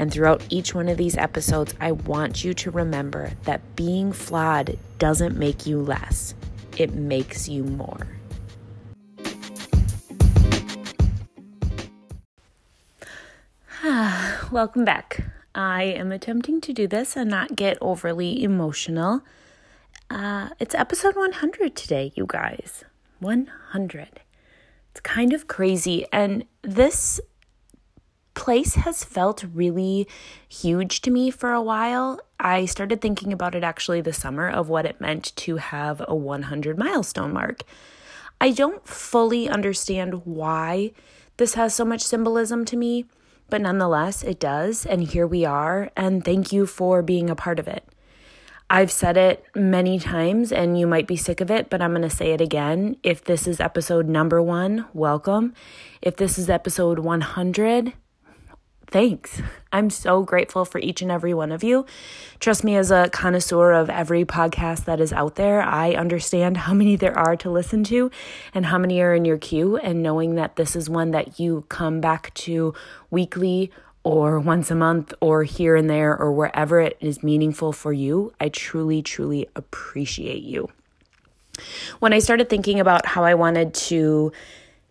And throughout each one of these episodes, I want you to remember that being flawed doesn't make you less, it makes you more. Welcome back. I am attempting to do this and not get overly emotional. Uh, it's episode 100 today, you guys. 100. It's kind of crazy. And this place has felt really huge to me for a while. I started thinking about it actually this summer of what it meant to have a 100 milestone mark. I don't fully understand why this has so much symbolism to me, but nonetheless, it does. And here we are. And thank you for being a part of it. I've said it many times and you might be sick of it, but I'm going to say it again. If this is episode number one, welcome. If this is episode 100, thanks. I'm so grateful for each and every one of you. Trust me, as a connoisseur of every podcast that is out there, I understand how many there are to listen to and how many are in your queue. And knowing that this is one that you come back to weekly or once a month or here and there or wherever it is meaningful for you, I truly, truly appreciate you. When I started thinking about how I wanted to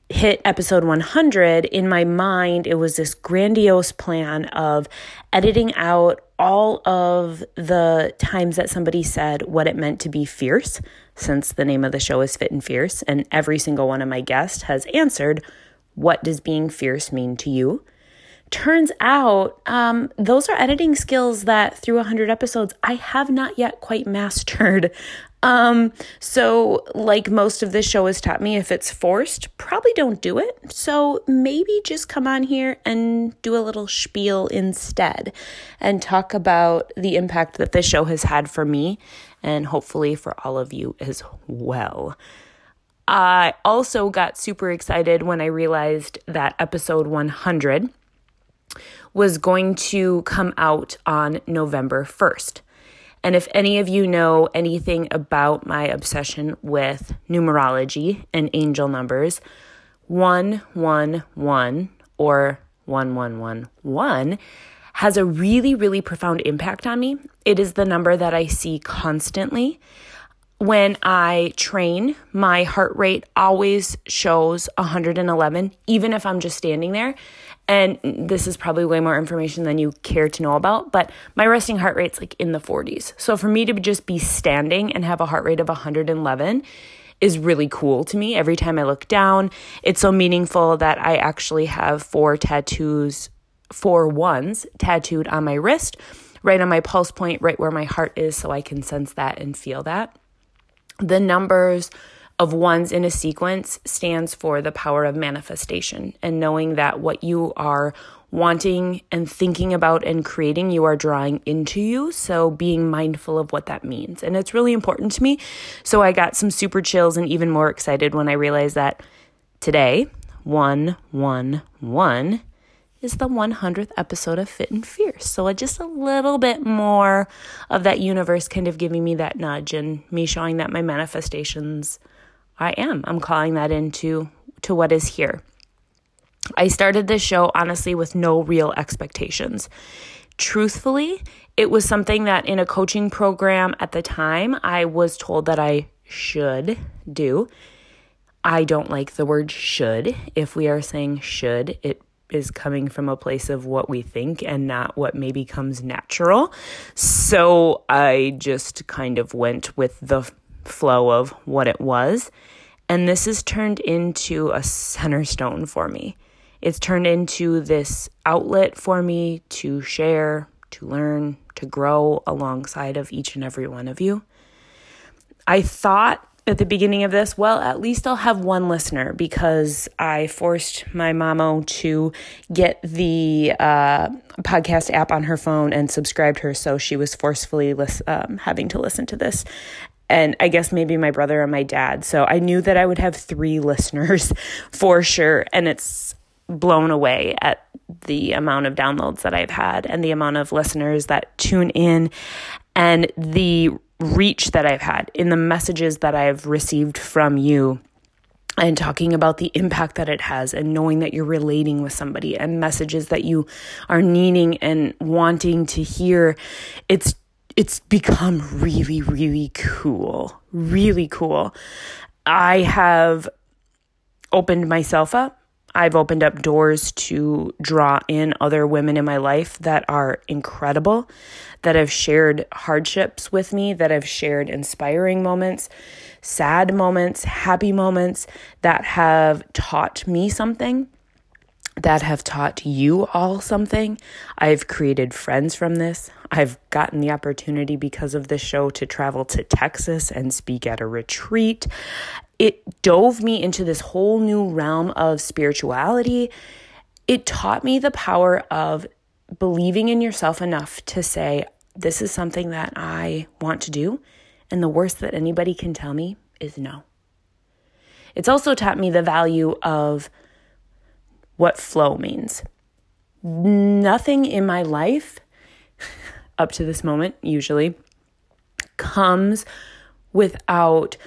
hit episode 100, in my mind, it was this grandiose plan of editing out all of the times that somebody said what it meant to be fierce, since the name of the show is Fit and Fierce, and every single one of my guests has answered, What does being fierce mean to you? Turns out, um, those are editing skills that through 100 episodes I have not yet quite mastered. Um, so like most of this show has taught me, if it's forced, probably don't do it. So maybe just come on here and do a little spiel instead and talk about the impact that this show has had for me and hopefully for all of you as well. I also got super excited when I realized that episode 100 was going to come out on November 1st. And if any of you know anything about my obsession with numerology and angel numbers, 111 or 1111 has a really, really profound impact on me. It is the number that I see constantly. When I train, my heart rate always shows 111, even if I'm just standing there. And this is probably way more information than you care to know about, but my resting heart rate's like in the 40s. So for me to just be standing and have a heart rate of 111 is really cool to me. Every time I look down, it's so meaningful that I actually have four tattoos, four ones tattooed on my wrist, right on my pulse point, right where my heart is, so I can sense that and feel that. The numbers of ones in a sequence stands for the power of manifestation and knowing that what you are wanting and thinking about and creating, you are drawing into you. So being mindful of what that means. And it's really important to me. So I got some super chills and even more excited when I realized that today, 111 is the 100th episode of Fit and Fierce. So uh, just a little bit more of that universe kind of giving me that nudge and me showing that my manifestations I am. I'm calling that into to what is here. I started this show honestly with no real expectations. Truthfully, it was something that in a coaching program at the time I was told that I should do. I don't like the word should. If we are saying should, it is coming from a place of what we think and not what maybe comes natural. So I just kind of went with the flow of what it was. And this has turned into a center stone for me. It's turned into this outlet for me to share, to learn, to grow alongside of each and every one of you. I thought at the beginning of this, well, at least I'll have one listener because I forced my mamo to get the uh, podcast app on her phone and subscribed her, so she was forcefully lis- um, having to listen to this and I guess maybe my brother and my dad. So I knew that I would have three listeners for sure. And it's blown away at the amount of downloads that I've had and the amount of listeners that tune in and the reach that I've had in the messages that I've received from you and talking about the impact that it has and knowing that you're relating with somebody and messages that you are needing and wanting to hear it's it's become really really cool really cool. I have opened myself up. I've opened up doors to draw in other women in my life that are incredible, that have shared hardships with me, that have shared inspiring moments, sad moments, happy moments that have taught me something, that have taught you all something. I've created friends from this. I've gotten the opportunity because of this show to travel to Texas and speak at a retreat. It dove me into this whole new realm of spirituality. It taught me the power of believing in yourself enough to say, This is something that I want to do and the worst that anybody can tell me is no. It's also taught me the value of what flow means. Nothing in my life, up to this moment, usually, comes without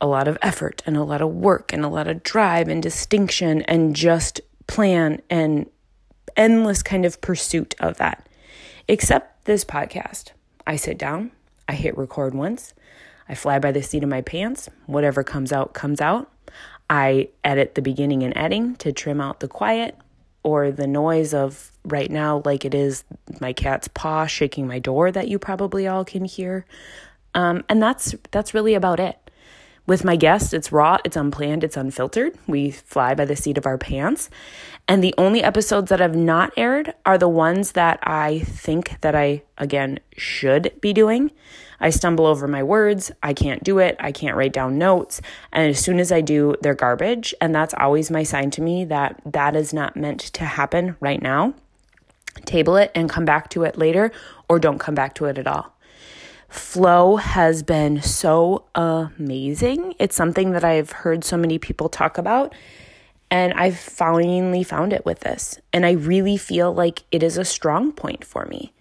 a lot of effort and a lot of work and a lot of drive and distinction and just plan and endless kind of pursuit of that. Except this podcast. I sit down, I hit record once, I fly by the seat of my pants. Whatever comes out, comes out. I edit the beginning and ending to trim out the quiet or the noise of right now, like it is my cat's paw shaking my door that you probably all can hear. Um, and that's that's really about it. With my guests, it's raw, it's unplanned, it's unfiltered. We fly by the seat of our pants. And the only episodes that have not aired are the ones that I think that I, again, should be doing. I stumble over my words, I can't do it, I can't write down notes. And as soon as I do, they're garbage. And that's always my sign to me that that is not meant to happen right now. Table it and come back to it later, or don't come back to it at all. Flow has been so amazing. It's something that I've heard so many people talk about, and I've finally found it with this. And I really feel like it is a strong point for me.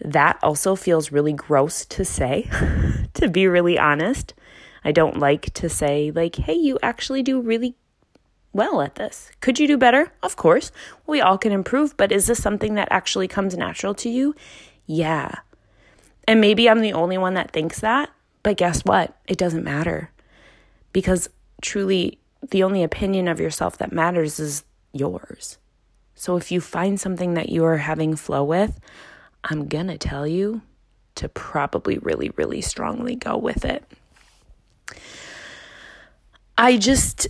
That also feels really gross to say, to be really honest. I don't like to say, like, hey, you actually do really well at this. Could you do better? Of course. We all can improve, but is this something that actually comes natural to you? Yeah. And maybe I'm the only one that thinks that, but guess what? It doesn't matter. Because truly, the only opinion of yourself that matters is yours. So if you find something that you are having flow with, I'm going to tell you to probably really, really strongly go with it. I just,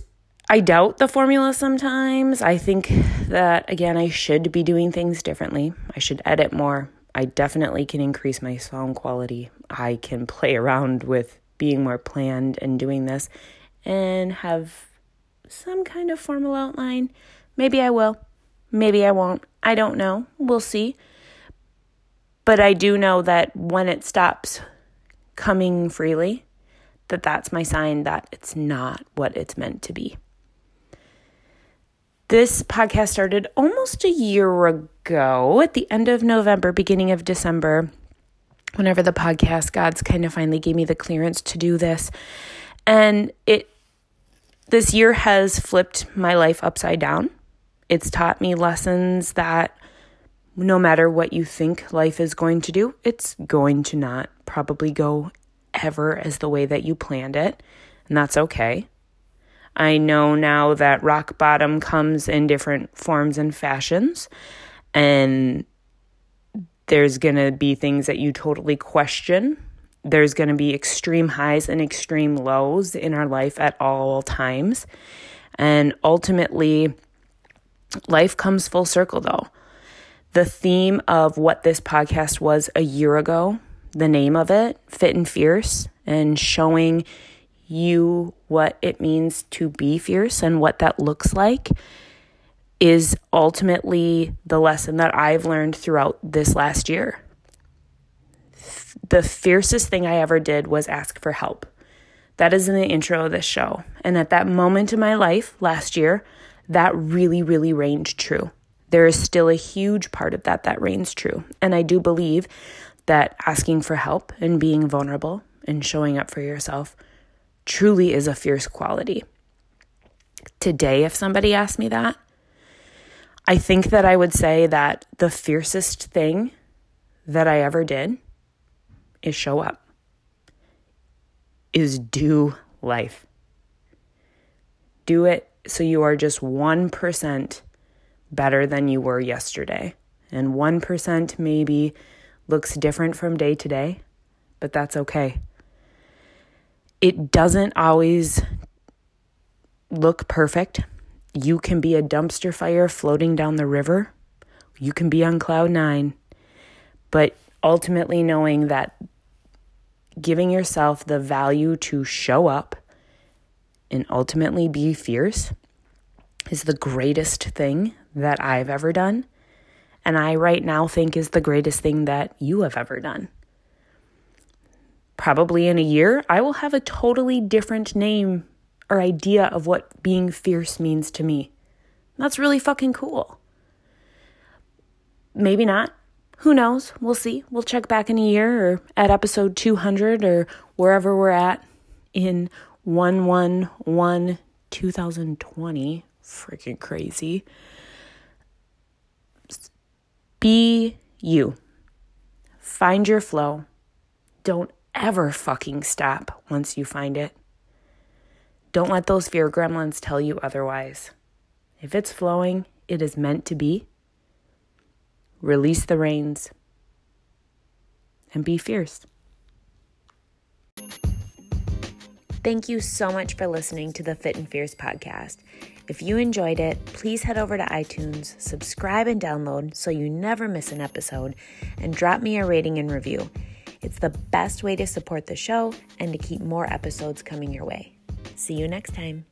I doubt the formula sometimes. I think that, again, I should be doing things differently. I should edit more. I definitely can increase my sound quality. I can play around with being more planned and doing this and have some kind of formal outline. Maybe I will. Maybe I won't. I don't know. We'll see. But I do know that when it stops coming freely, that that's my sign that it's not what it's meant to be. This podcast started almost a year ago at the end of November, beginning of December, whenever the podcast gods kind of finally gave me the clearance to do this. And it this year has flipped my life upside down. It's taught me lessons that no matter what you think life is going to do, it's going to not probably go ever as the way that you planned it, and that's okay. I know now that rock bottom comes in different forms and fashions, and there's going to be things that you totally question. There's going to be extreme highs and extreme lows in our life at all times. And ultimately, life comes full circle though. The theme of what this podcast was a year ago, the name of it, Fit and Fierce, and showing you what it means to be fierce and what that looks like is ultimately the lesson that I've learned throughout this last year. The fiercest thing I ever did was ask for help. That is in the intro of this show. And at that moment in my life last year, that really, really reigned true. There is still a huge part of that that reigns true. And I do believe that asking for help and being vulnerable and showing up for yourself truly is a fierce quality. Today, if somebody asked me that, I think that I would say that the fiercest thing that I ever did is show up, is do life. Do it so you are just 1% better than you were yesterday. And 1% maybe looks different from day to day, but that's okay. It doesn't always look perfect. You can be a dumpster fire floating down the river. You can be on cloud nine. But ultimately, knowing that giving yourself the value to show up and ultimately be fierce is the greatest thing that I've ever done. And I right now think is the greatest thing that you have ever done. Probably in a year, I will have a totally different name or idea of what being fierce means to me. That's really fucking cool. Maybe not. Who knows? We'll see. We'll check back in a year or at episode 200 or wherever we're at in 111 2020. Freaking crazy. Be you. Find your flow. Don't ever fucking stop once you find it. Don't let those fear gremlins tell you otherwise. If it's flowing, it is meant to be. Release the reins and be fierce. Thank you so much for listening to the Fit and Fierce podcast. If you enjoyed it, please head over to iTunes, subscribe and download so you never miss an episode, and drop me a rating and review. It's the best way to support the show and to keep more episodes coming your way. See you next time.